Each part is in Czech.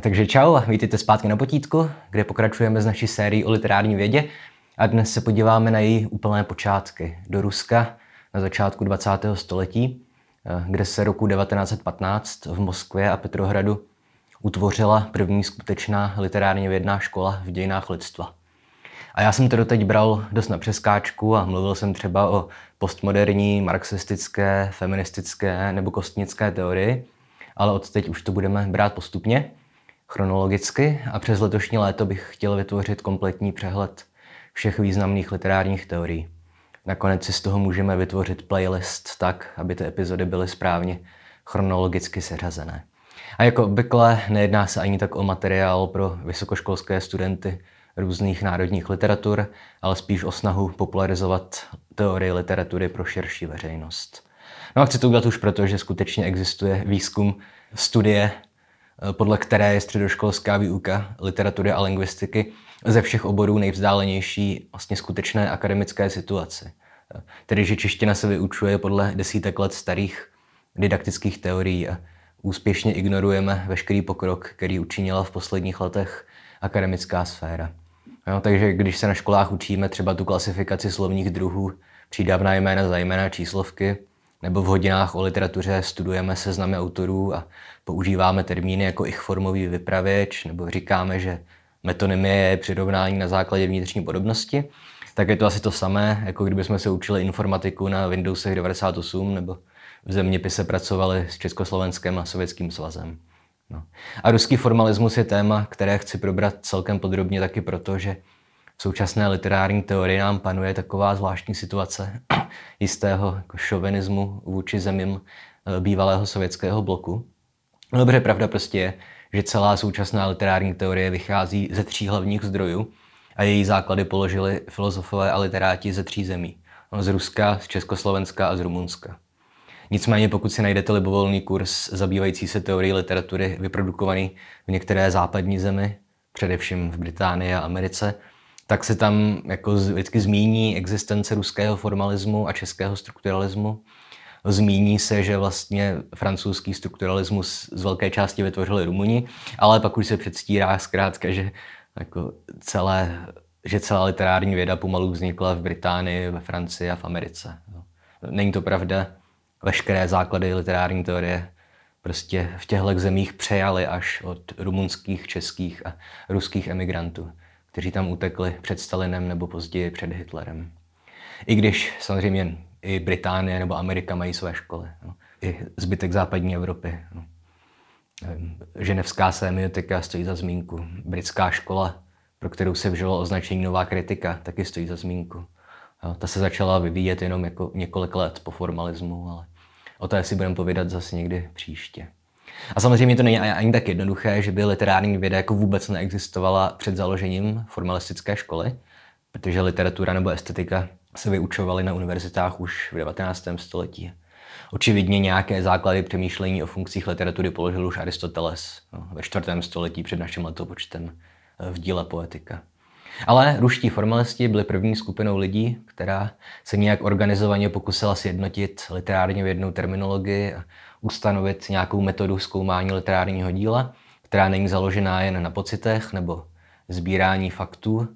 Takže čau a vítejte zpátky na potítku, kde pokračujeme s naší sérií o literární vědě a dnes se podíváme na její úplné počátky do Ruska na začátku 20. století, kde se roku 1915 v Moskvě a Petrohradu utvořila první skutečná literárně vědná škola v dějinách lidstva. A já jsem to doteď bral dost na přeskáčku a mluvil jsem třeba o postmoderní, marxistické, feministické nebo kostnické teorii, ale od teď už to budeme brát postupně, chronologicky a přes letošní léto bych chtěl vytvořit kompletní přehled všech významných literárních teorií. Nakonec si z toho můžeme vytvořit playlist tak, aby ty epizody byly správně chronologicky seřazené. A jako obvykle nejedná se ani tak o materiál pro vysokoškolské studenty různých národních literatur, ale spíš o snahu popularizovat teorii literatury pro širší veřejnost. No a chci to udělat už proto, že skutečně existuje výzkum studie, podle které je středoškolská výuka literatury a lingvistiky ze všech oborů nejvzdálenější vlastně skutečné akademické situaci. Tedy, že čeština se vyučuje podle desítek let starých didaktických teorií a úspěšně ignorujeme veškerý pokrok, který učinila v posledních letech akademická sféra. No, takže když se na školách učíme třeba tu klasifikaci slovních druhů, přídavná jména za jména číslovky, nebo v hodinách o literatuře studujeme seznamy autorů a používáme termíny jako ich formový vypravěč, nebo říkáme, že metonymie je přirovnání na základě vnitřní podobnosti, tak je to asi to samé, jako kdybychom se učili informatiku na Windowsech 98 nebo v zeměpise pracovali s Československem a Sovětským svazem. No. A ruský formalismus je téma, které chci probrat celkem podrobně taky proto, že v současné literární teorii nám panuje taková zvláštní situace jistého jako šovinismu vůči zemím eh, bývalého sovětského bloku. No dobře, pravda prostě je, že celá současná literární teorie vychází ze tří hlavních zdrojů a její základy položili filozofové a literáti ze tří zemí. No, z Ruska, z Československa a z Rumunska. Nicméně pokud si najdete libovolný kurz zabývající se teorií literatury vyprodukovaný v některé západní zemi, především v Británii a Americe, tak se tam jako vždycky zmíní existence ruského formalismu a českého strukturalismu. Zmíní se, že vlastně francouzský strukturalismus z velké části vytvořili Rumuni, ale pak už se předstírá zkrátka, že jako celé, že celá literární věda pomalu vznikla v Británii, ve Francii a v Americe. Není to pravda veškeré základy literární teorie prostě v těchto zemích přejali až od rumunských, českých a ruských emigrantů, kteří tam utekli před Stalinem nebo později před Hitlerem. I když samozřejmě i Británie nebo Amerika mají své školy. No. I zbytek západní Evropy. No. Ženevská semiotika stojí za zmínku. Britská škola, pro kterou se vžilo označení nová kritika, taky stojí za zmínku. Ta se začala vyvíjet jenom jako několik let po formalismu, ale o to si budeme povídat zase někdy příště. A samozřejmě to není ani tak jednoduché, že by literární věda jako vůbec neexistovala před založením formalistické školy, protože literatura nebo estetika se vyučovaly na univerzitách už v 19. století. Očividně nějaké základy přemýšlení o funkcích literatury položil už Aristoteles no, ve 4. století před naším letopočtem v díle Poetika. Ale ruští formalisti byli první skupinou lidí, která se nějak organizovaně pokusila sjednotit literárně vědnou terminologii a ustanovit nějakou metodu zkoumání literárního díla, která není založená jen na pocitech nebo sbírání faktů,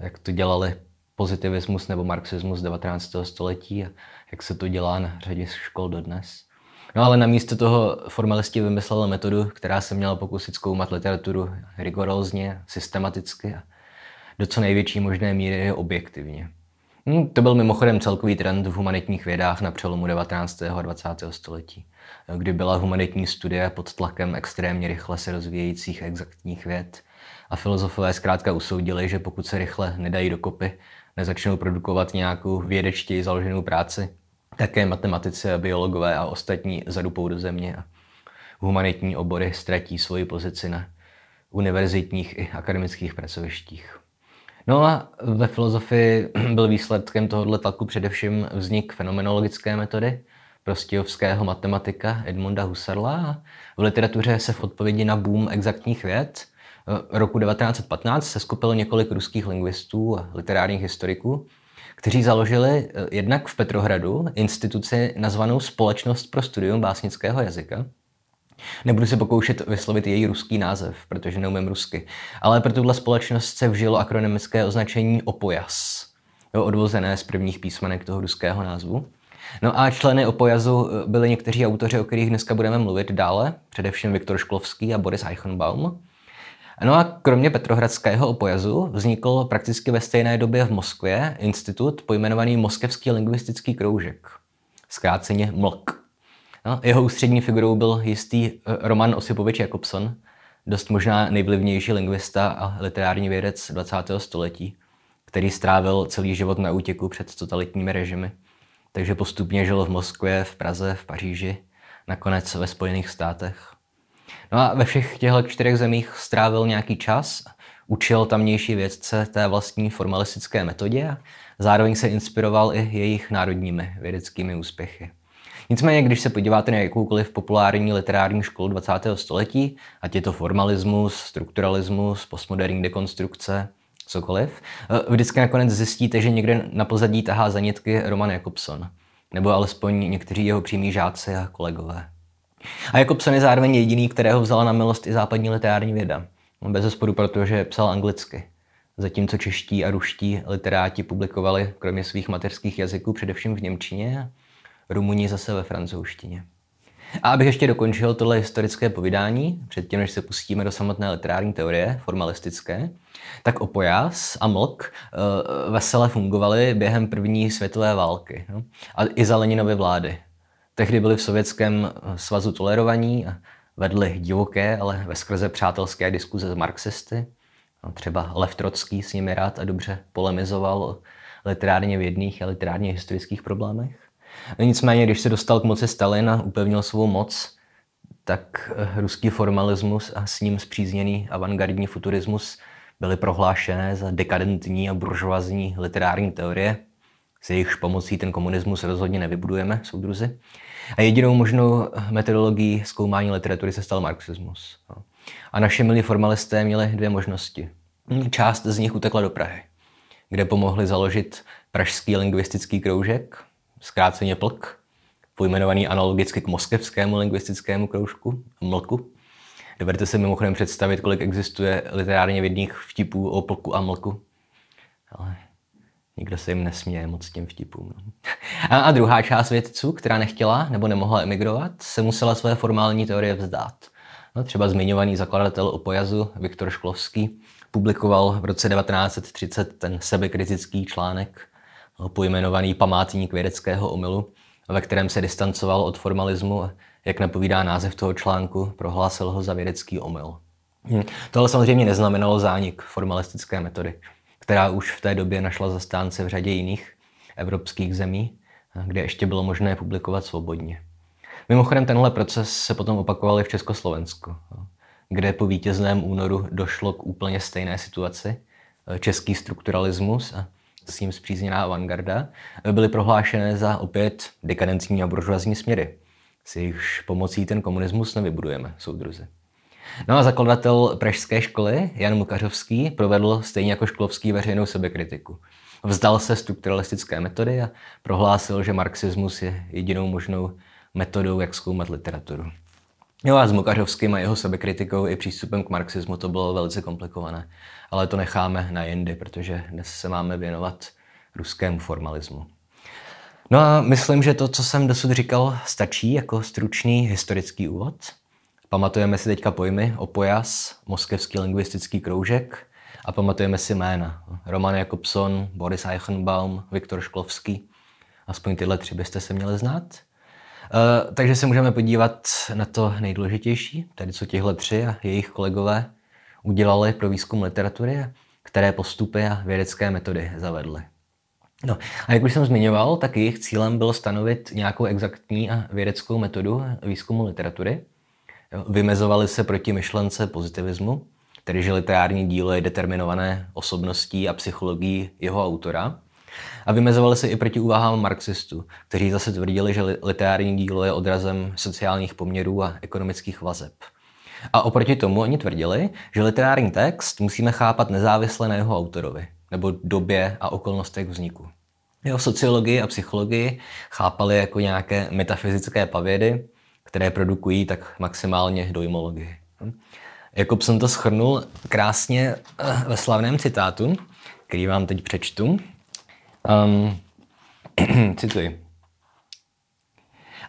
jak to dělali pozitivismus nebo marxismus 19. století a jak se to dělá na řadě škol dodnes. No ale namísto toho formalisti vymysleli metodu, která se měla pokusit zkoumat literaturu rigorózně, systematicky a do co největší možné míry objektivně. Hm, to byl mimochodem celkový trend v humanitních vědách na přelomu 19. a 20. století, kdy byla humanitní studie pod tlakem extrémně rychle se rozvíjejících exaktních věd a filozofové zkrátka usoudili, že pokud se rychle nedají dokopy, nezačnou produkovat nějakou vědečtěji založenou práci, také matematici a biologové a ostatní zadupou do země a humanitní obory ztratí svoji pozici na univerzitních i akademických pracovištích. No a ve filozofii byl výsledkem tohoto tlaku především vznik fenomenologické metody prostějovského matematika Edmunda Husserla v literatuře se v odpovědi na boom exaktních věd eh, roku 1915 se skupilo několik ruských lingvistů a literárních historiků, kteří založili eh, jednak v Petrohradu instituci nazvanou Společnost pro studium básnického jazyka Nebudu se pokoušet vyslovit její ruský název, protože neumím rusky. Ale pro tuhle společnost se vžilo akronymické označení OPOJAS, odvozené z prvních písmenek toho ruského názvu. No a členy Opojazu byli někteří autoři, o kterých dneska budeme mluvit dále, především Viktor Šklovský a Boris Eichenbaum. No a kromě Petrohradského opojazu vznikl prakticky ve stejné době v Moskvě institut pojmenovaný Moskevský lingvistický kroužek, zkráceně MLK. No, jeho ústřední figurou byl jistý eh, Roman Osipovič Jakobson, dost možná nejvlivnější lingvista a literární vědec 20. století, který strávil celý život na útěku před totalitními režimy. Takže postupně žil v Moskvě, v Praze, v Paříži, nakonec ve Spojených státech. No a ve všech těchto čtyřech zemích strávil nějaký čas, učil tamnější vědce té vlastní formalistické metodě a zároveň se inspiroval i jejich národními vědeckými úspěchy. Nicméně, když se podíváte na jakoukoliv populární literární školu 20. století, ať je to formalismus, strukturalismus, postmoderní dekonstrukce, cokoliv, eh, vždycky nakonec zjistíte, že někde na pozadí tahá zanitky Roman Jakobson, nebo alespoň někteří jeho přímí žáci a kolegové. A Jakobson je zároveň jediný, kterého vzala na milost i západní literární věda. Bez zesporu, protože psal anglicky. Zatímco čeští a ruští literáti publikovali kromě svých mateřských jazyků především v Němčině Rumuni zase ve francouzštině. A abych ještě dokončil tohle historické povídání, předtím, než se pustíme do samotné literární teorie, formalistické, tak Opojas a Mlk uh, vesele fungovaly během první světové války no? a i za Leninovy vlády. Tehdy byli v Sovětském eh, svazu tolerovaní a vedli divoké, ale ve skrze přátelské diskuze s marxisty. No, třeba Lev Trocký s nimi rád a dobře polemizoval literárně vědných a literárně historických problémech. Nicméně, když se dostal k moci Stalin a upevnil svou moc, tak eh, ruský formalismus a s ním zpřízněný avantgardní futurismus byly prohlášené za dekadentní a buržoazní literární teorie, s jejichž pomocí ten komunismus rozhodně nevybudujeme, soudruzi. A jedinou možnou metodologií zkoumání literatury se stal marxismus. No. A naše milí formalisté měli dvě možnosti. Část z nich utekla do Prahy, kde pomohli založit Pražský lingvistický kroužek, zkráceně PLK, pojmenovaný analogicky k moskevskému lingvistickému kroužku, MLKu. Dovedete si mimochodem představit, kolik existuje literárně vědných vtipů o plku a mlku. Ale nikdo se jim nesměje moc těm vtipům. No. A, a druhá část vědců, která nechtěla nebo nemohla emigrovat, se musela své formální teorie vzdát. No, třeba zmiňovaný zakladatel opojazu Viktor Šklovský publikoval v roce 1930 ten sebekritický článek pojmenovaný Památník vědeckého omylu, ve kterém se distancoval od formalismu, jak napovídá název toho článku, prohlásil ho za vědecký omyl. Hm. Tohle samozřejmě neznamenalo zánik formalistické metody, která už v té době našla zastánce v řadě jiných evropských zemí, kde ještě bylo možné publikovat svobodně. Mimochodem tenhle proces se potom opakoval i v Československu, kde po vítězném únoru došlo k úplně stejné situaci. Český strukturalismus a s ním zpřízněná avantgarda, byly prohlášené za opět dekadentní a buržoazní směry. S jejichž pomocí ten komunismus nevybudujeme, soudruzi. No a zakladatel pražské školy, Jan Mukařovský, provedl stejně jako Šklovský veřejnou sebekritiku. Vzdal se strukturalistické metody a prohlásil, že marxismus je jedinou možnou metodou, jak zkoumat literaturu. Jo a s Mukařovským a jeho sebekritikou i přístupem k marxismu to bylo velice komplikované. Ale to necháme na jindy, protože dnes se máme věnovat ruskému formalismu. No a myslím, že to, co jsem dosud říkal, stačí jako stručný historický úvod. Pamatujeme si teďka pojmy opojas, moskevský lingvistický kroužek a pamatujeme si jména. Roman Jakobson, Boris Eichenbaum, Viktor Šklovský. Aspoň tyhle tři byste se měli znát. Uh, takže se můžeme podívat na to nejdůležitější, tedy co těhle tři a jejich kolegové udělali pro výzkum literatury, které postupy a vědecké metody zavedly. No, a jak už jsem zmiňoval, tak jejich cílem bylo stanovit nějakou exaktní a vědeckou metodu výzkumu literatury. Vymezovali se proti myšlence pozitivismu, tedy že literární dílo je determinované osobností a psychologií jeho autora. A vymezovali se i proti úvahám marxistů, kteří zase tvrdili, že literární dílo je odrazem sociálních poměrů a ekonomických vazeb. A oproti tomu oni tvrdili, že literární text musíme chápat nezávisle na jeho autorovi, nebo době a okolnostech vzniku. Jeho sociologii a psychologii chápali jako nějaké metafyzické pavědy, které produkují tak maximálně dojmologii. jsem to schrnul krásně eh, ve slavném citátu, který vám teď přečtu. Um, cituji.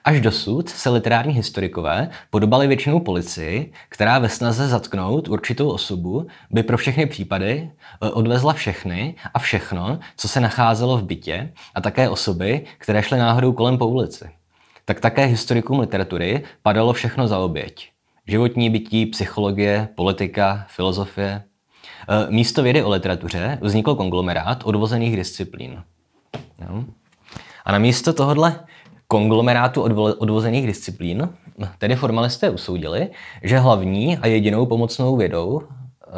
Až dosud se literární historikové podobali většinou policii, která ve snaze zatknout určitou osobu by pro všechny případy eh, odvezla všechny a všechno, co se nacházelo v bytě a také osoby, které šly náhodou kolem po ulici. Tak také historikům literatury padalo všechno za oběť. Životní bytí, psychologie, politika, filozofie. Eh, místo vědy o literatuře vznikl konglomerát odvozených disciplín. A na místo tohohle konglomerátu odvozených disciplín, tedy formalisté usoudili, že hlavní a jedinou pomocnou vědou eh,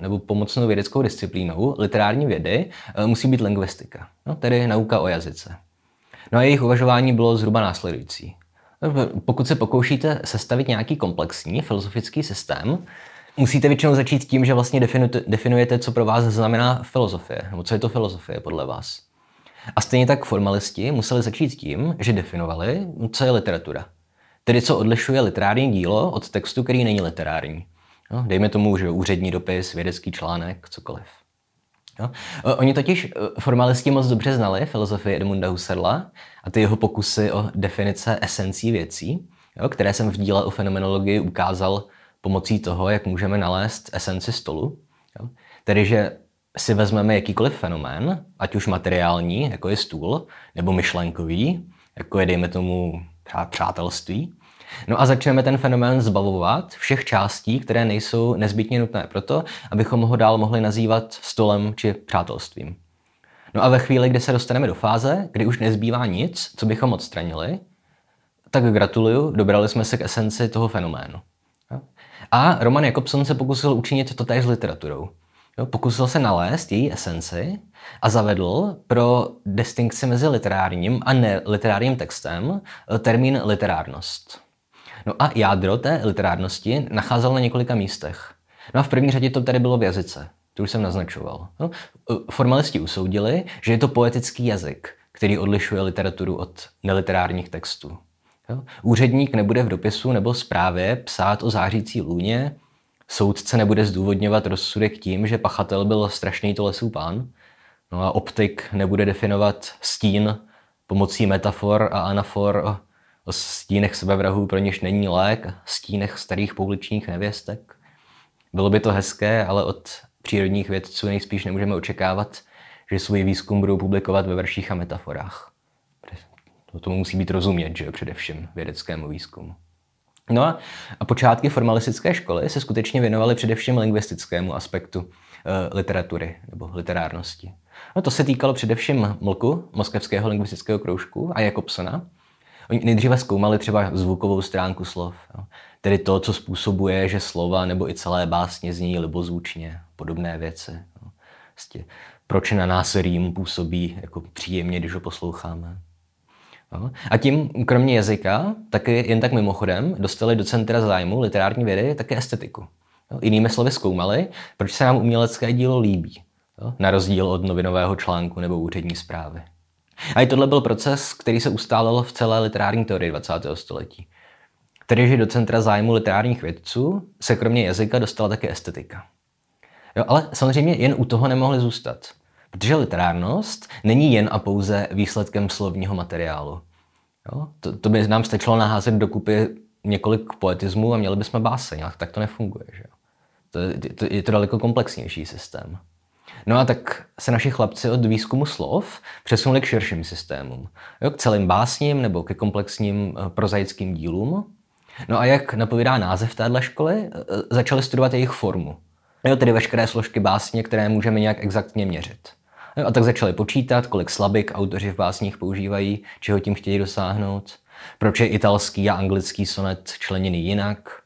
nebo pomocnou vědeckou disciplínou literární vědy eh, musí být lingvistika, no, tedy nauka o jazyce. No a jejich uvažování bylo zhruba následující. Pokud se pokoušíte sestavit nějaký komplexní filozofický systém, musíte většinou začít tím, že vlastně definujete, co pro vás znamená filozofie, nebo co je to filozofie podle vás. A stejně tak formalisti museli začít tím, že definovali, co je literatura. Tedy co odlišuje literární dílo od textu, který není literární. No, dejme tomu, že úřední dopis, vědecký článek, cokoliv. No. Oni totiž e, formalisti moc dobře znali filozofii Edmunda Husserla a ty jeho pokusy o definice esencí věcí, jo, které jsem v díle o fenomenologii ukázal pomocí toho, jak můžeme nalézt esenci stolu. Jo. Tedy, že si vezmeme jakýkoliv fenomén, ať už materiální, jako je stůl, nebo myšlenkový, jako je, dejme tomu, přátelství, No a začneme ten fenomén zbavovat všech částí, které nejsou nezbytně nutné proto, abychom ho dál mohli nazývat stolem či přátelstvím. No a ve chvíli, kdy se dostaneme do fáze, kdy už nezbývá nic, co bychom odstranili, tak gratuluju, dobrali jsme se k esenci toho fenoménu. A Roman Jakobson se pokusil učinit to též s literaturou. Jo, pokusil se nalézt její esenci a zavedl pro distinkci mezi literárním a neliterárním textem eh, termín literárnost. No a jádro té literárnosti nacházel na několika místech. No a v první řadě to tady bylo v jazyce. To už jsem naznačoval. No, eh, formalisti usoudili, že je to poetický jazyk, který odlišuje literaturu od neliterárních textů. Jo? Úředník nebude v dopisu nebo zprávě psát o zářící lůně, soudce nebude zdůvodňovat rozsudek tím, že pachatel byl strašný to lesů pán, no a optik nebude definovat stín pomocí metafor a anafor o, o stínech sebevrahů, pro něž není lék, stínech starých pouličních nevěstek. Bylo by to hezké, ale od přírodních vědců nejspíš nemůžeme očekávat, že svůj výzkum budou publikovat ve verších a metaforách. To tomu musí být rozumět, že především vědeckému výzkumu. No a, a počátky formalistické školy se skutečně věnovaly především lingvistickému aspektu e, literatury nebo literárnosti. No to se týkalo především MLKu, Moskevského lingvistického kroužku a Jakobsona. Oni nejdříve zkoumali třeba zvukovou stránku slov, jo. tedy to, co způsobuje, že slova nebo i celé básně zní libozvučně, podobné věci. Jo. Vlastně, proč na nás rým působí jako příjemně, když ho posloucháme. A tím, kromě jazyka, taky jen tak mimochodem, dostali do centra zájmu literární vědy také estetiku. Jinými slovy zkoumali, proč se nám umělecké dílo líbí, na rozdíl od novinového článku nebo úřední zprávy. A i tohle byl proces, který se ustálil v celé literární teorii 20. století. Tedy, že do centra zájmu literárních vědců se kromě jazyka dostala také estetika. Jo, ale samozřejmě jen u toho nemohli zůstat. Protože literárnost není jen a pouze výsledkem slovního materiálu. Jo? To, to by nám stačilo naházet dokupy několik poetismů a měli bychom báseň, ale tak to nefunguje. Že? To, to, je to daleko komplexnější systém. No a tak se naši chlapci od výzkumu slov přesunuli k širším systémům. Jo, k celým básním nebo ke komplexním eh, prozaickým dílům. No a jak napovídá název téhle školy, eh, začali studovat jejich formu. Jo, tedy veškeré složky básně, které můžeme nějak exaktně měřit. A tak začali počítat, kolik slabik autoři v básních používají, čeho tím chtějí dosáhnout, proč je italský a anglický sonet členěný jinak,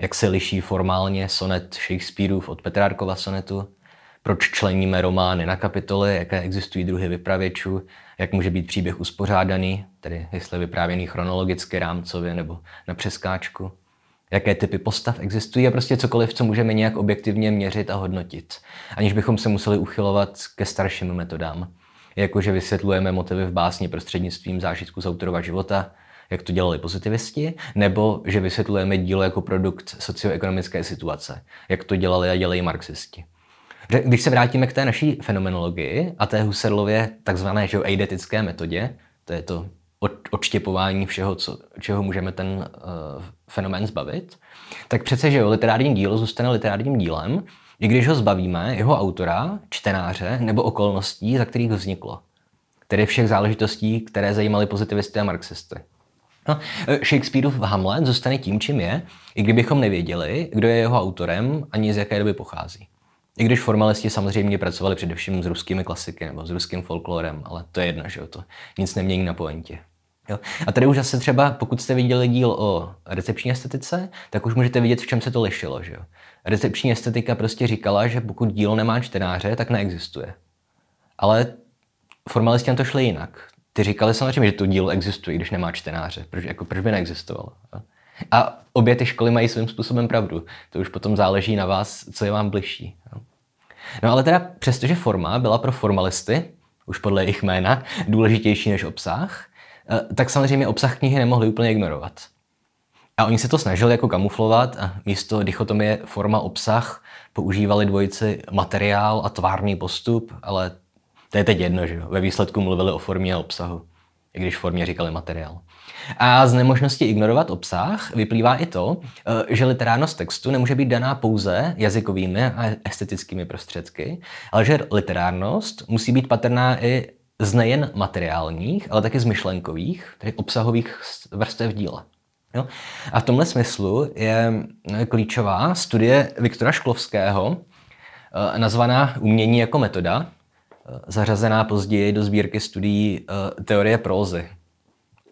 jak se liší formálně sonet Shakespeareův od Petrárkova sonetu, proč členíme romány na kapitoly, jaké existují druhy vypravěčů, jak může být příběh uspořádaný, tedy jestli vyprávěný chronologicky, rámcově nebo na přeskáčku jaké typy postav existují a prostě cokoliv, co můžeme nějak objektivně měřit a hodnotit, aniž bychom se museli uchylovat ke starším metodám. Jakože vysvětlujeme motivy v básni prostřednictvím zážitku z autorova života, jak to dělali pozitivisti, nebo že vysvětlujeme dílo jako produkt socioekonomické situace, jak to dělali a dělají marxisti. Když se vrátíme k té naší fenomenologii a té Husserlově takzvané že, eidetické metodě, to je to odštěpování všeho, co, čeho můžeme ten uh, fenomén zbavit, tak přece, že jo, literární dílo zůstane literárním dílem, i když ho zbavíme jeho autora, čtenáře nebo okolností, za kterých vzniklo. Tedy všech záležitostí, které zajímaly pozitivisty a marxisty. No, Shakespeareův Hamlet zůstane tím, čím je, i kdybychom nevěděli, kdo je jeho autorem ani z jaké doby pochází. I když formalisti samozřejmě pracovali především s ruskými klasiky nebo s ruským folklorem, ale to je jedno, že jo, to nic nemění na pointě. Jo. A tady už zase třeba, pokud jste viděli díl o recepční estetice, tak už můžete vidět, v čem se to lišilo. Že jo. Recepční estetika prostě říkala, že pokud dílo nemá čtenáře, tak neexistuje. Ale formalisti na to šli jinak. Ty říkali samozřejmě, že to dílo existuje, když nemá čtenáře. Proč, jako, proč by neexistovalo? Jo. A obě ty školy mají svým způsobem pravdu. To už potom záleží na vás, co je vám bližší. Jo. No ale teda přestože forma byla pro formalisty, už podle jejich jména, důležitější než obsah, tak samozřejmě obsah knihy nemohli úplně ignorovat. A oni se to snažili jako kamuflovat a místo dichotomie forma-obsah používali dvojici materiál a tvárný postup, ale to je teď jedno, že jo? Ve výsledku mluvili o formě a obsahu, i když formě říkali materiál. A z nemožnosti ignorovat obsah vyplývá i to, eh, že literárnost textu nemůže být daná pouze jazykovými a estetickými prostředky, ale že literárnost musí být patrná i z nejen materiálních, ale také z myšlenkových, tedy obsahových vrstev díla. Jo? A v tomhle smyslu je klíčová studie Viktora Šklovského, eh, nazvaná Umění jako metoda, eh, zařazená později do sbírky studií teorie prózy.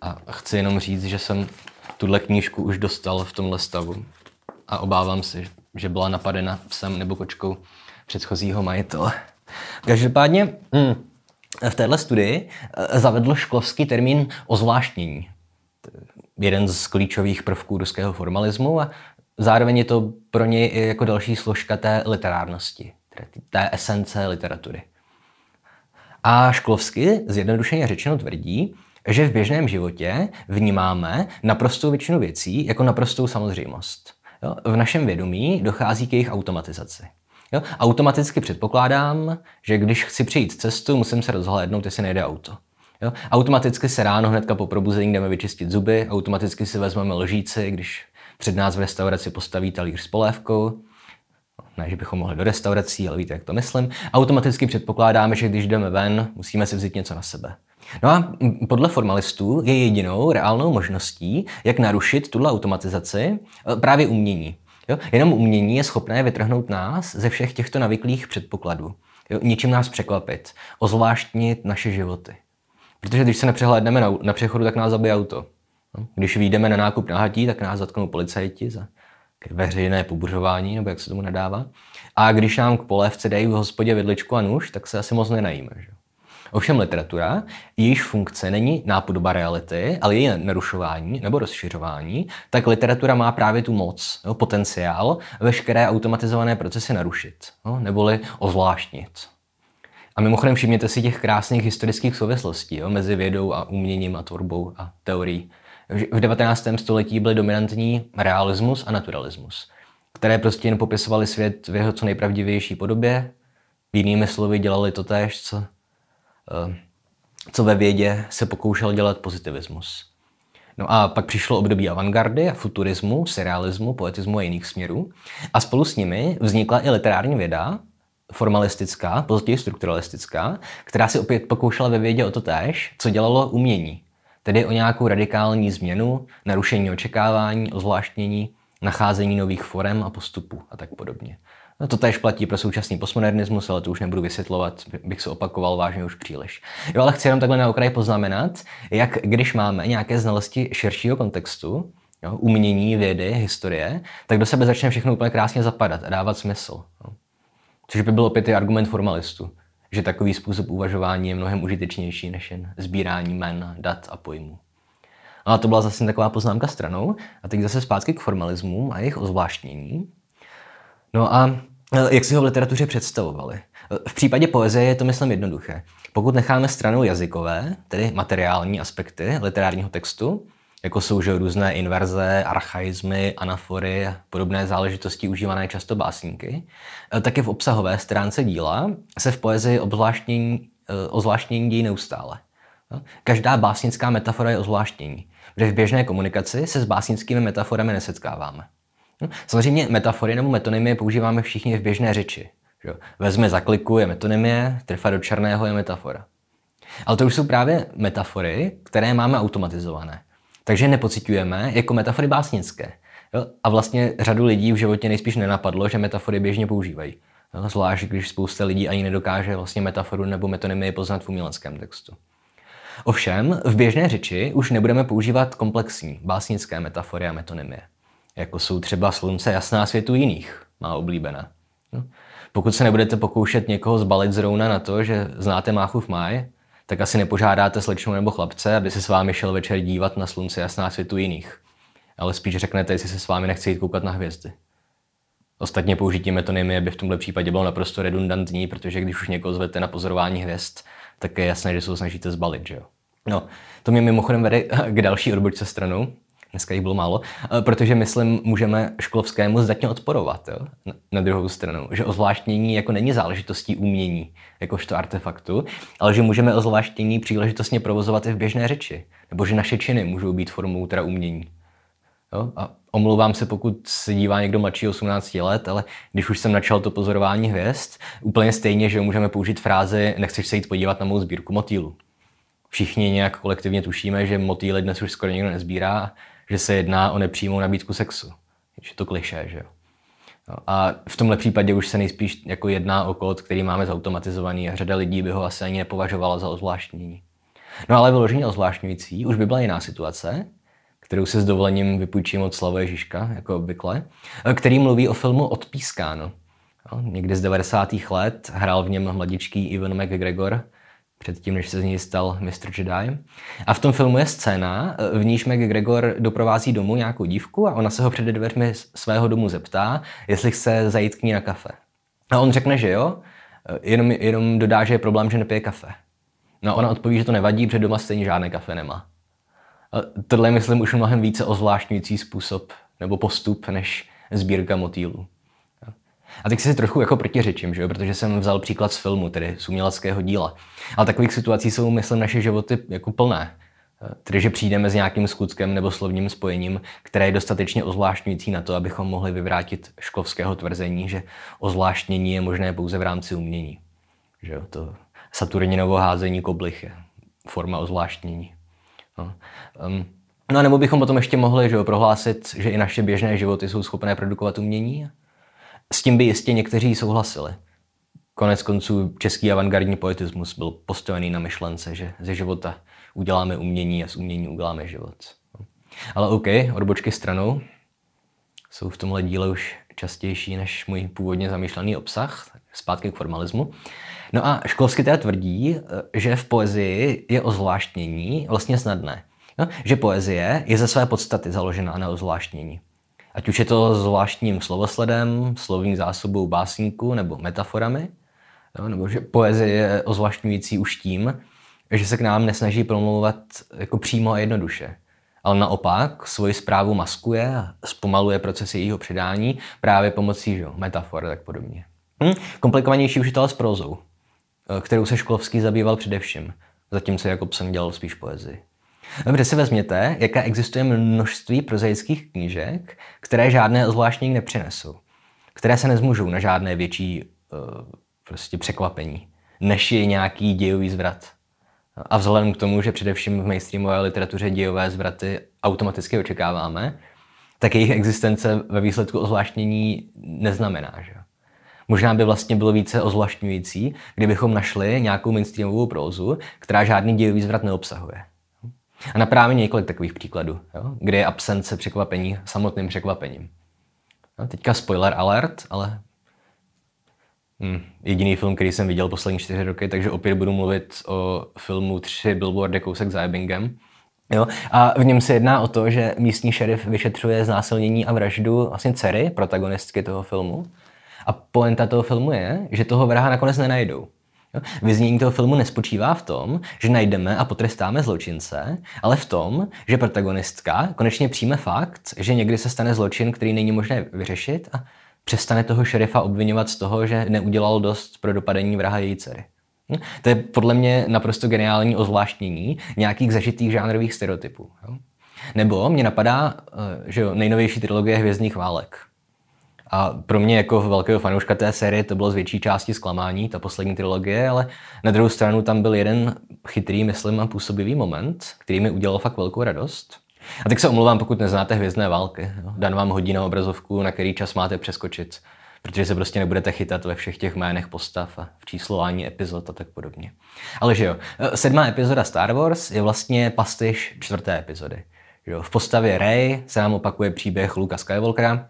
A chci jenom říct, že jsem tuhle knížku už dostal v tomhle stavu. A obávám se, že byla napadena psem nebo kočkou předchozího majitele. Každopádně mm, v téhle studii eh, zavedl Šklovský termín ozvláštnění. Jeden z klíčových prvků ruského formalismu a zároveň je to pro něj i jako další složka té literárnosti, té esence literatury. A Šklovsky, zjednodušeně řečeno, tvrdí, že v běžném životě vnímáme naprostou většinu věcí jako naprostou samozřejmost. Jo? V našem vědomí dochází k jejich automatizaci. Jo? Automaticky předpokládám, že když chci přijít cestu, musím se rozhlédnout, jestli nejde auto. Jo? Automaticky se ráno hnedka po probuzení jdeme vyčistit zuby, automaticky si vezmeme lžíci, když před nás v restauraci postaví talíř s polévkou. Ne, že bychom mohli do restaurací, ale víte, jak to myslím. Automaticky předpokládáme, že když jdeme ven, musíme si vzít něco na sebe. No a podle formalistů je jedinou reálnou možností, jak narušit tuhle automatizaci, e, právě umění. Jo? Jenom umění je schopné vytrhnout nás ze všech těchto navyklých předpokladů. Jo? Ničím nás překvapit, ozvláštnit naše životy. Protože když se nepřehlédneme na, na přechodu, tak nás zabije auto. No? Když vyjdeme na nákup na hatí, tak nás zatknou policajti za veřejné pobuřování, nebo jak se tomu nadává. A když nám k polévce dají v hospodě vidličku a nůž, tak se asi moc nenajíme. Že? Ovšem literatura, jejíž funkce není nápodoba reality, ale její narušování nebo rozšiřování, tak literatura má právě tu moc, jo, potenciál veškeré automatizované procesy narušit, jo, neboli ozvláštnit. A mimochodem všimněte si těch krásných historických souvislostí jo, mezi vědou a uměním a tvorbou a teorií. V 19. století byly dominantní realismus a naturalismus, které prostě jen popisovaly svět v jeho co nejpravdivější podobě, jinými slovy dělali to též, co co ve vědě se pokoušel dělat pozitivismus. No a pak přišlo období avantgardy a futurismu, surrealismu, poetismu a jiných směrů. A spolu s nimi vznikla i literární věda, formalistická, později strukturalistická, která si opět pokoušela ve vědě o to též, co dělalo umění. Tedy o nějakou radikální změnu, narušení očekávání, ozvláštnění, nacházení nových forem a postupů a tak podobně. No to též platí pro současný postmodernismus, ale to už nebudu vysvětlovat, bych se opakoval vážně už příliš. Jo, ale chci jenom takhle na okraji poznamenat, jak když máme nějaké znalosti širšího kontextu, jo, umění, vědy, historie, tak do sebe začne všechno úplně krásně zapadat a dávat smysl. Jo. Což by byl opět i argument formalistů, že takový způsob uvažování je mnohem užitečnější než jen sbírání jmen, dat a pojmů. No a to byla zase taková poznámka stranou. A teď zase zpátky k formalismu a jejich ozvláštnění. No a e, jak si ho v literatuře představovali? V případě poezie je to, myslím, jednoduché. Pokud necháme stranou jazykové, tedy materiální aspekty literárního textu, jako jsou že různé inverze, archaizmy, anafory a podobné záležitosti užívané často básníky, eh, tak i v obsahové stránce díla se v poezii ozvláštnění dějí neustále. Každá básnická metafora je ozvláštnění, protože v běžné komunikaci se s básnickými metaforami nesetkáváme. Samozřejmě metafory nebo metonymie používáme všichni v běžné řeči. Vezme za kliku je metonymie, trfa do černého je metafora. Ale to už jsou právě metafory, které máme automatizované. Takže nepocitujeme jako metafory básnické. Jo? A vlastně řadu lidí v životě nejspíš nenapadlo, že metafory běžně používají. Jo? Zvlášť, když spousta lidí ani nedokáže vlastně metaforu nebo metonymii poznat v uměleckém textu. Ovšem, v běžné řeči už nebudeme používat komplexní básnické metafory a metonymie, jako jsou třeba slunce jasná světu jiných, má oblíbená. No. Pokud se nebudete pokoušet někoho zbalit zrovna na to, že znáte Máchův máj, tak asi nepožádáte slečnu nebo chlapce, aby se s vámi šel večer dívat na slunce jasná světu jiných. Ale spíš řeknete, jestli se s vámi nechce jít koukat na hvězdy. Ostatně použití metonymie by v tomto případě bylo naprosto redundantní, protože když už někoho zvete na pozorování hvězd, tak je jasné, že se ho snažíte zbalit, že jo. No, to mě mimochodem vede k další odbočce stranou, dneska jich bylo málo, eh, protože myslím, můžeme Šklovskému zdatně odporovat, jo? na druhou stranu, že ozvláštnění jako není záležitostí umění, jakožto artefaktu, ale že můžeme ozvláštnění příležitostně provozovat i v běžné řeči, nebo že naše činy můžou být formou teda umění. Jo? A omlouvám se, pokud se dívá někdo mladší 18 let, ale když už jsem načal to pozorování hvězd, úplně stejně, že můžeme použít frázi nechceš se jít podívat na mou sbírku motýlu. Všichni nějak kolektivně tušíme, že motýly dnes už skoro nikdo nezbírá, že se jedná o nepřímou nabídku sexu. Je to kliše, že jo. No, a v tomhle případě už se nejspíš jako jedná o kód, který máme zautomatizovaný a řada lidí by ho asi ani nepovažovala za ozvláštnění. No ale vyloženě ozvláštňující už by byla jiná situace, kterou si s dovolením vypůjčím od Slava Ježiška, jako obvykle, který mluví o filmu Odpískáno. No, někdy z 90. let hrál v něm mladičký Ivan McGregor, předtím, než se z něj stal Mr. Jedi. A v tom filmu je scéna, v níž McGregor doprovází domů nějakou dívku a ona se ho před dveřmi svého domu zeptá, jestli chce zajít k ní na kafe. A on řekne, že jo, jenom, jenom dodá, že je problém, že nepije kafe. No ona odpoví, že to nevadí, protože doma stejně žádné kafe nemá. A tohle je, myslím, už mnohem více ozvláštňující způsob nebo postup než sbírka motýlů. A teď si trochu jako protiřečím, že jo? protože jsem vzal příklad z filmu, tedy z uměleckého díla. Ale takových situací jsou, myslím, naše životy jako plné. Tedy, že přijdeme s nějakým skutkem nebo slovním spojením, které je dostatečně ozvláštňující na to, abychom mohli vyvrátit šklovského tvrzení, že ozvláštnění je možné pouze v rámci umění. Že jo? To Saturninovo házení koblich je forma ozvláštnění. No. Um, no a nebo bychom potom ještě mohli že jo, prohlásit, že i naše běžné životy jsou schopné produkovat umění? S tím by jistě někteří souhlasili. Konec konců český avantgardní poetismus byl postavený na myšlence, že ze života uděláme umění a z umění uděláme život. Ale OK, odbočky stranou. Jsou v tomhle díle už častější než můj původně zamýšlený obsah, zpátky k formalismu. No a Školsky teda tvrdí, že v poezii je ozvláštnění vlastně snadné. No, že poezie je ze své podstaty založena na ozvláštnění. Ať už je to zvláštním slovosledem, slovní zásobou básníku nebo metaforami, jo, nebo že poezie je ozvláštňující už tím, že se k nám nesnaží promlouvat jako přímo a jednoduše. Ale naopak svoji zprávu maskuje a zpomaluje procesy jejího předání právě pomocí že, metafor a tak podobně. Hm? Komplikovanější už je to ale s prozou, kterou se Šklovský zabýval především, zatímco Jakobsen dělal spíš poezii. Dobře si vezměte, jaká existuje množství prozaických knížek, které žádné zvláštní nepřinesou, které se nezmůžou na žádné větší uh, prostě překvapení, než je nějaký dějový zvrat. A vzhledem k tomu, že především v mainstreamové literatuře dějové zvraty automaticky očekáváme, tak jejich existence ve výsledku ozvláštnění neznamená. Že? Možná by vlastně bylo více ozvláštňující, kdybychom našli nějakou mainstreamovou prózu, která žádný dějový zvrat neobsahuje. A naprávě několik takových příkladů, jo, kde je absence překvapení samotným překvapením. No, teďka spoiler alert, ale hmm, jediný film, který jsem viděl poslední čtyři roky, takže opět budu mluvit o filmu Tři billboardy kousek za Ebbingem. Jo? A v něm se jedná o to, že místní šerif vyšetřuje znásilnění a vraždu vlastně dcery, protagonistky toho filmu. A poenta toho filmu je, že toho vraha nakonec nenajdou. Jo? Vyznění toho filmu nespočívá v tom, že najdeme a potrestáme zločince, ale v tom, že protagonistka konečně přijme fakt, že někdy se stane zločin, který není možné vyřešit a přestane toho šerifa obvinovat z toho, že neudělal dost pro dopadení vraha její dcery. Hm? To je podle mě naprosto geniální ozvláštnění nějakých zažitých žánrových stereotypů. Jo? Nebo mě napadá, eh, že jo, nejnovější trilogie Hvězdných válek. A pro mě jako velkého fanouška té série to bylo z větší části zklamání, ta poslední trilogie, ale na druhou stranu tam byl jeden chytrý, myslím, a působivý moment, který mi udělal fakt velkou radost. A teď se omlouvám, pokud neznáte Hvězdné války. Dan vám hodí na obrazovku, na který čas máte přeskočit, protože se prostě nebudete chytat ve všech těch jménech postav a v číslování epizod a tak podobně. Ale že jo, sedmá epizoda Star Wars je vlastně pastyž čtvrté epizody. V postavě Rey se nám opakuje příběh Luka Skywalkera,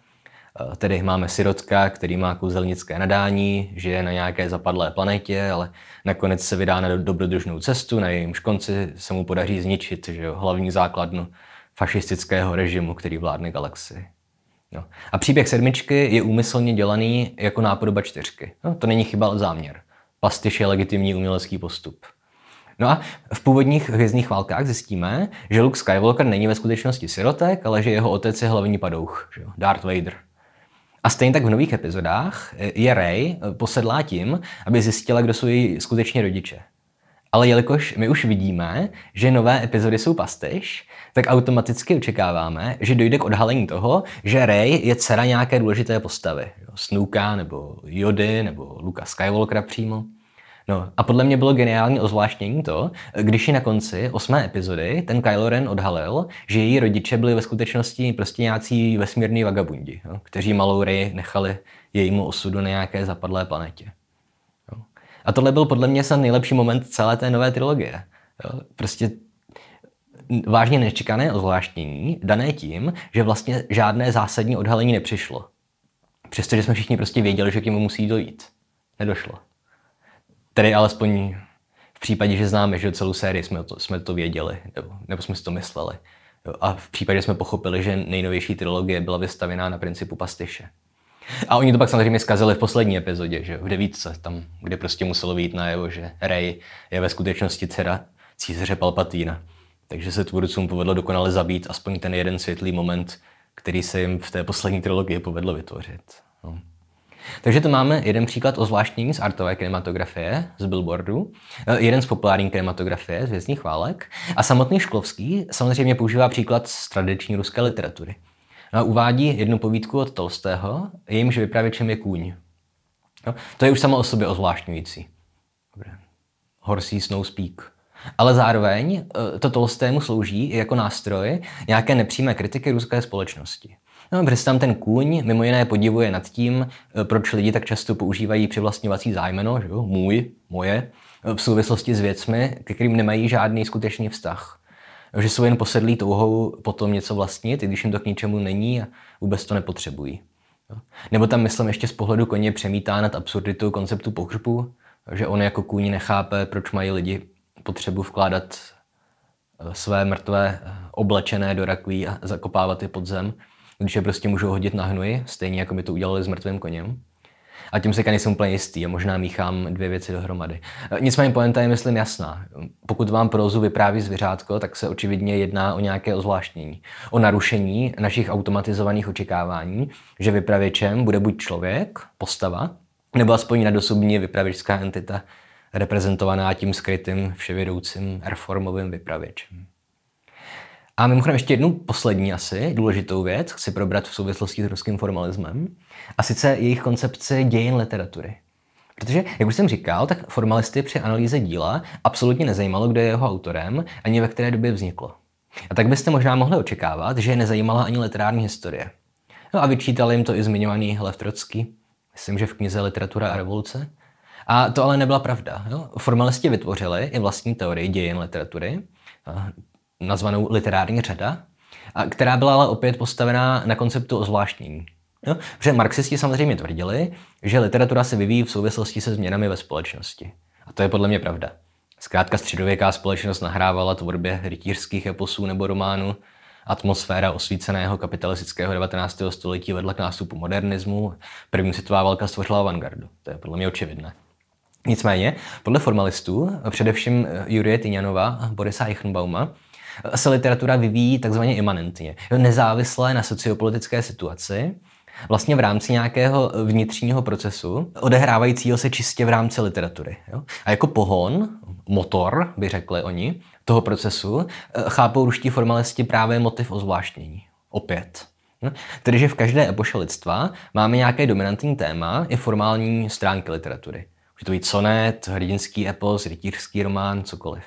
tedy máme sirotka, který má kouzelnické nadání, žije na nějaké zapadlé planetě, ale nakonec se vydá na dobrodružnou cestu, na jejímž konci se mu podaří zničit že jo, hlavní základnu fašistického režimu, který vládne galaxii. No. A příběh sedmičky je úmyslně dělaný jako nápodoba čtyřky. No, to není chyba, ale záměr. Pastiš je legitimní umělecký postup. No a v původních hvězdných válkách zjistíme, že Luke Skywalker není ve skutečnosti sirotek, ale že jeho otec je hlavní padouch, že jo? Darth Vader. A stejně tak v nových epizodách je Ray posedlá tím, aby zjistila, kdo jsou její skutečně rodiče. Ale jelikož my už vidíme, že nové epizody jsou pastyž, tak automaticky očekáváme, že dojde k odhalení toho, že Ray je dcera nějaké důležité postavy. Snooka, nebo Jody, nebo Luka Skywalkera přímo. No a podle mě bylo geniální ozvláštnění to, když ji na konci osmé epizody ten Kylo Ren odhalil, že její rodiče byli ve skutečnosti prostě nějací vesmírní vagabundi, jo, kteří malou Rey nechali jejímu osudu na nějaké zapadlé planetě. Jo. A tohle byl podle mě snad nejlepší moment celé té nové trilogie. Jo. Prostě vážně nečekané ozvláštnění, dané tím, že vlastně žádné zásadní odhalení nepřišlo. Přestože jsme všichni prostě věděli, že k němu musí dojít. Nedošlo. Tedy alespoň v případě, že známe že celou sérii, jsme to, jsme to věděli, nebo, nebo jsme si to mysleli. Jo, a v případě jsme pochopili, že nejnovější trilogie byla vystavěná na principu pastyše. A oni to pak samozřejmě zkazili v poslední epizodě, že v devítce, tam, kde prostě muselo být najevo, že Rey je ve skutečnosti dcera císaře Palpatína. Takže se tvůrcům povedlo dokonale zabít aspoň ten jeden světlý moment, který se jim v té poslední trilogii povedlo vytvořit. No. Takže tu máme jeden příklad ozvláštnění z artové kinematografie, z billboardu, eh, jeden z populární kinematografie, z vězních válek a samotný Šklovský samozřejmě používá příklad z tradiční ruské literatury. No, uvádí jednu povídku od Tolstého, jejímž vypravěčem je kůň. No, to je už samo o sobě ozvláštňující. Dobré. Horsey Snow Speak. Ale zároveň eh, to Tolstému slouží jako nástroj nějaké nepřímé kritiky ruské společnosti. No, protože tam ten kůň mimo jiné podivuje nad tím, eh, proč lidi tak často používají přivlastňovací zájmeno, že jo, můj, moje, eh, v souvislosti s věcmi, ke kterým nemají žádný skutečný vztah. Že jsou jen posedlí touhou potom něco vlastnit, i když jim to k ničemu není a vůbec to nepotřebují. Nebo tam, myslím, ještě z pohledu koně přemítá nad absurditou konceptu pohřbu, že on jako kůň nechápe, proč mají lidi potřebu vkládat eh, své mrtvé oblečené do rakví a zakopávat je pod zem je prostě můžou hodit na hnoji, stejně jako by to udělali s mrtvým koněm. A tím se nejsem úplně jistý a možná míchám dvě věci dohromady. Nicméně poenta je, myslím, jasná. Pokud vám prozu vypráví zvířátko, tak se očividně jedná o nějaké ozvláštnění. O narušení našich automatizovaných očekávání, že vypravěčem bude buď člověk, postava, nebo aspoň nadosobní vypravěčská entita, reprezentovaná tím skrytým, vševědoucím, reformovým vypravěčem. A mimochodem ještě jednu poslední asi důležitou věc chci probrat v souvislosti s ruským formalismem, a sice jejich koncepci dějin literatury. Protože, jak už jsem říkal, tak formalisty při analýze díla absolutně nezajímalo, kdo je jeho autorem, ani ve které době vzniklo. A tak byste možná mohli očekávat, že je nezajímala ani literární historie. No a vyčítal jim to i zmiňovaný Lev Trocký, myslím, že v knize Literatura a revoluce. A to ale nebyla pravda. Jo? Formalisti vytvořili i vlastní teorii dějin literatury, nazvanou literární řada, a která byla ale opět postavená na konceptu ozvláštnění. Jo? Protože marxisti samozřejmě tvrdili, že literatura se vyvíjí v souvislosti se změnami ve společnosti. A to je podle mě pravda. Zkrátka středověká společnost nahrávala tvorbě rytířských eposů nebo románů, atmosféra osvíceného kapitalistického 19. století vedla k nástupu modernismu, první světová válka stvořila avantgardu. To je podle mě očividné. Nicméně, podle formalistů, především Jurie Tyňanova a Borisa Eichenbauma, se literatura vyvíjí takzvaně imanentně, nezávisle na sociopolitické situaci, vlastně v rámci nějakého vnitřního procesu, odehrávajícího se čistě v rámci literatury. Jo? A jako pohon, motor, by řekli oni, toho procesu, eh, chápou ruští formalisti právě motiv ozvláštnění. Opět. No, tedy, že v každé epoše lidstva máme nějaké dominantní téma i formální stránky literatury. Může to být sonet, hrdinský epos, rytířský román, cokoliv.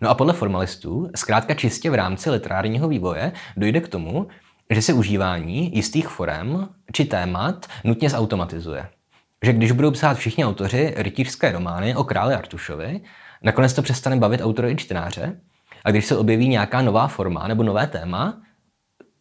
No a podle formalistů, zkrátka čistě v rámci literárního vývoje, dojde k tomu, že se užívání jistých forem či témat nutně zautomatizuje. Že když budou psát všichni autoři rytířské romány o králi Artušovi, nakonec to přestane bavit autory i čtenáře a když se objeví nějaká nová forma nebo nové téma,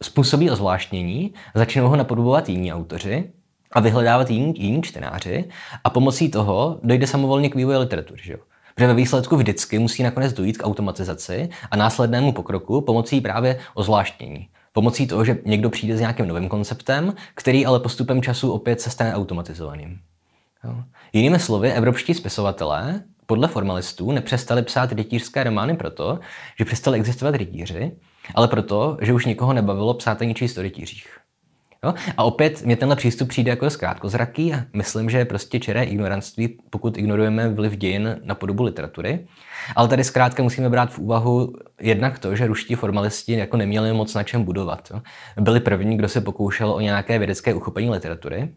způsobí ozvláštnění, začnou ho napodobovat jiní autoři a vyhledávat jiní, jiní čtenáři a pomocí toho dojde samovolně k vývoji literatury. Že jo? Protože ve výsledku vždycky musí nakonec dojít k automatizaci a následnému pokroku pomocí právě ozvláštnění. Pomocí toho, že někdo přijde s nějakým novým konceptem, který ale postupem času opět se stane automatizovaným. Jo. Jinými slovy, evropští spisovatelé podle formalistů nepřestali psát rytířské romány proto, že přestali existovat rytíři, ale proto, že už nikoho nebavilo psát ani číst o rytířích. Jo? A opět mě tenhle přístup přijde jako zkrátkozraký a myslím, že je prostě čeré ignoranství, pokud ignorujeme vliv dějin na podobu literatury. Ale tady zkrátka musíme brát v úvahu jednak to, že ruští formalisti jako neměli moc na čem budovat. Jo? Byli první, kdo se pokoušel o nějaké vědecké uchopení literatury.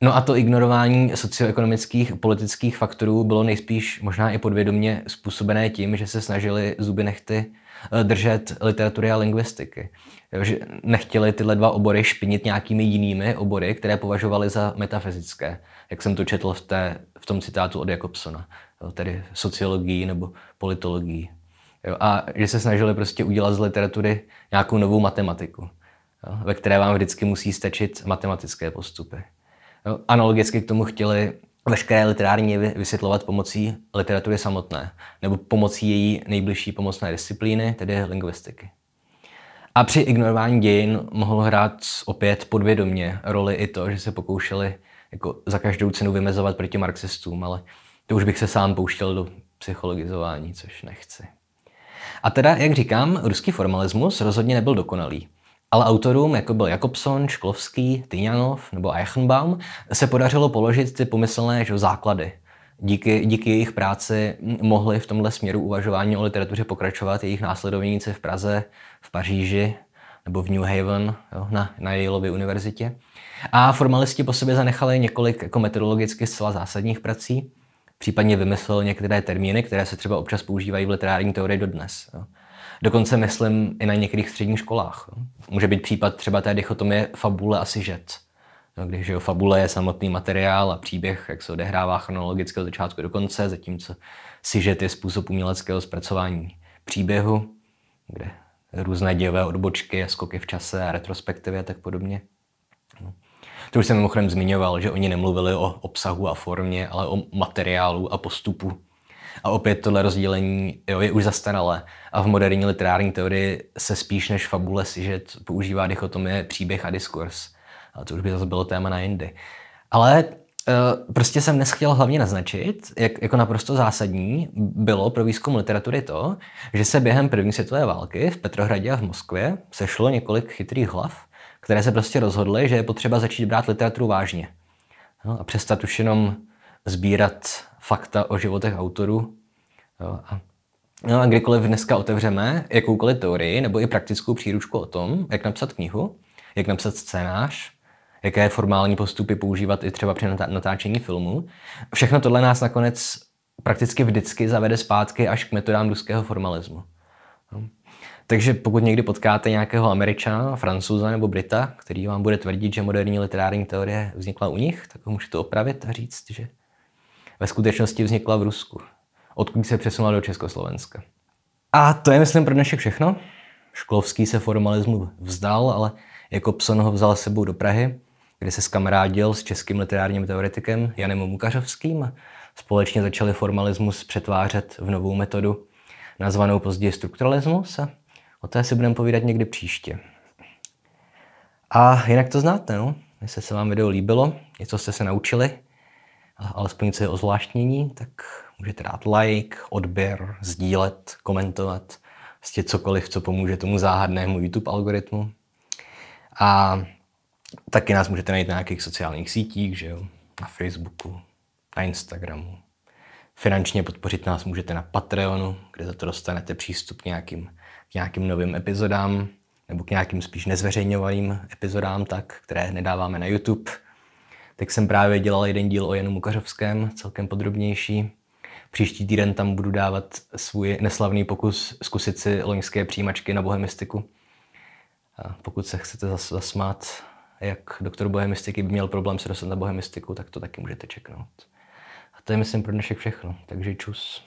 No a to ignorování socioekonomických politických faktorů bylo nejspíš možná i podvědomě způsobené tím, že se snažili zuby nechty Eh, držet literatury a lingvistiky. Jo, že nechtěli tyhle dva obory špinit nějakými jinými obory, které považovali za metafyzické, jak jsem to četl v, té, v tom citátu od Jakobsona, tedy sociologii nebo politologii. Jo, a že se snažili prostě udělat z literatury nějakou novou matematiku, jo, ve které vám vždycky musí stačit matematické postupy. Jo, analogicky k tomu chtěli veškeré literární vysvětlovat pomocí literatury samotné, nebo pomocí její nejbližší pomocné disciplíny, tedy lingvistiky. A při ignorování dějin mohlo hrát opět podvědomně roli i to, že se pokoušeli jako za každou cenu vymezovat proti marxistům, ale to už bych se sám pouštěl do psychologizování, což nechci. A teda, jak říkám, ruský formalismus rozhodně nebyl dokonalý. Ale autorům, jako byl Jakobson, Šklovský, Tyňanov nebo Eichenbaum, se podařilo položit ty pomyslné že, základy. Díky, díky jejich práci mohli v tomhle směru uvažování o literatuře pokračovat jejich následovníci v Praze, v Paříži nebo v New Haven jo, na, na Yaleově univerzitě. A formalisti po sobě zanechali několik jako metodologicky zcela zásadních prací, případně vymyslel některé termíny, které se třeba občas používají v literární teorii dodnes. Jo. Dokonce myslím i na některých středních školách. Může být případ třeba té dichotomie fabule a sižet. No, když jo, fabule je samotný materiál a příběh, jak se odehrává chronologicky od začátku do konce, zatímco sižet je způsob uměleckého zpracování příběhu, kde různé dějové odbočky skoky v čase a retrospektivy a tak podobně. No. To už jsem mimochodem zmiňoval, že oni nemluvili o obsahu a formě, ale o materiálu a postupu a opět tohle rozdělení jo, je už zastaralé. A v moderní literární teorii se spíš než fabule že používá dichotomie příběh a diskurs. A to už by zase bylo téma na jindy. Ale Uh, prostě jsem dnes chtěl hlavně naznačit, jak jako naprosto zásadní bylo pro výzkum literatury to, že se během první světové války v Petrohradě a v Moskvě sešlo několik chytrých hlav, které se prostě rozhodly, že je potřeba začít brát literaturu vážně. No, a přestat už jenom sbírat fakta o životech autorů. Jo, a, no a kdykoliv dneska otevřeme jakoukoliv teorii nebo i praktickou příručku o tom, jak napsat knihu, jak napsat scénář, jaké formální postupy používat i třeba při natáčení filmu, všechno tohle nás nakonec prakticky vždycky zavede zpátky až k metodám ruského formalismu. No. Takže pokud někdy potkáte nějakého američana, francouza nebo brita, který vám bude tvrdit, že moderní literární teorie vznikla u nich, tak ho můžete opravit a říct, že ve skutečnosti vznikla v Rusku, odkud se přesunula do Československa. A to je, myslím, pro dnešek všechno. Šklovský se formalismu vzdal, ale jako pson ho vzal sebou do Prahy, kde se skamarádil s českým literárním teoretikem Janem Mukařovským společně začali formalismus přetvářet v novou metodu, nazvanou později strukturalismus a o té si budeme povídat někdy příště. A jinak to znáte, no? Jestli se vám video líbilo, něco jste se naučili, alespoň co je ozvláštnění, tak můžete dát like, odběr, sdílet, komentovat, vlastně cokoliv, co pomůže tomu záhadnému YouTube algoritmu. A taky nás můžete najít na nějakých sociálních sítích, že jo? na Facebooku, na Instagramu. Finančně podpořit nás můžete na Patreonu, kde za to dostanete přístup k nějakým, k nějakým novým epizodám, nebo k nějakým spíš nezveřejňovaným epizodám, tak, které nedáváme na YouTube. Tak jsem právě dělal jeden díl o Janu Mukařovském, celkem podrobnější. Příští týden tam budu dávat svůj neslavný pokus zkusit si loňské přijímačky na bohemistiku. A pokud se chcete zas, zasmát, jak doktor bohemistiky by měl problém se dostat na bohemistiku, tak to taky můžete čeknout. A to je myslím pro dnešek všechno, takže čus.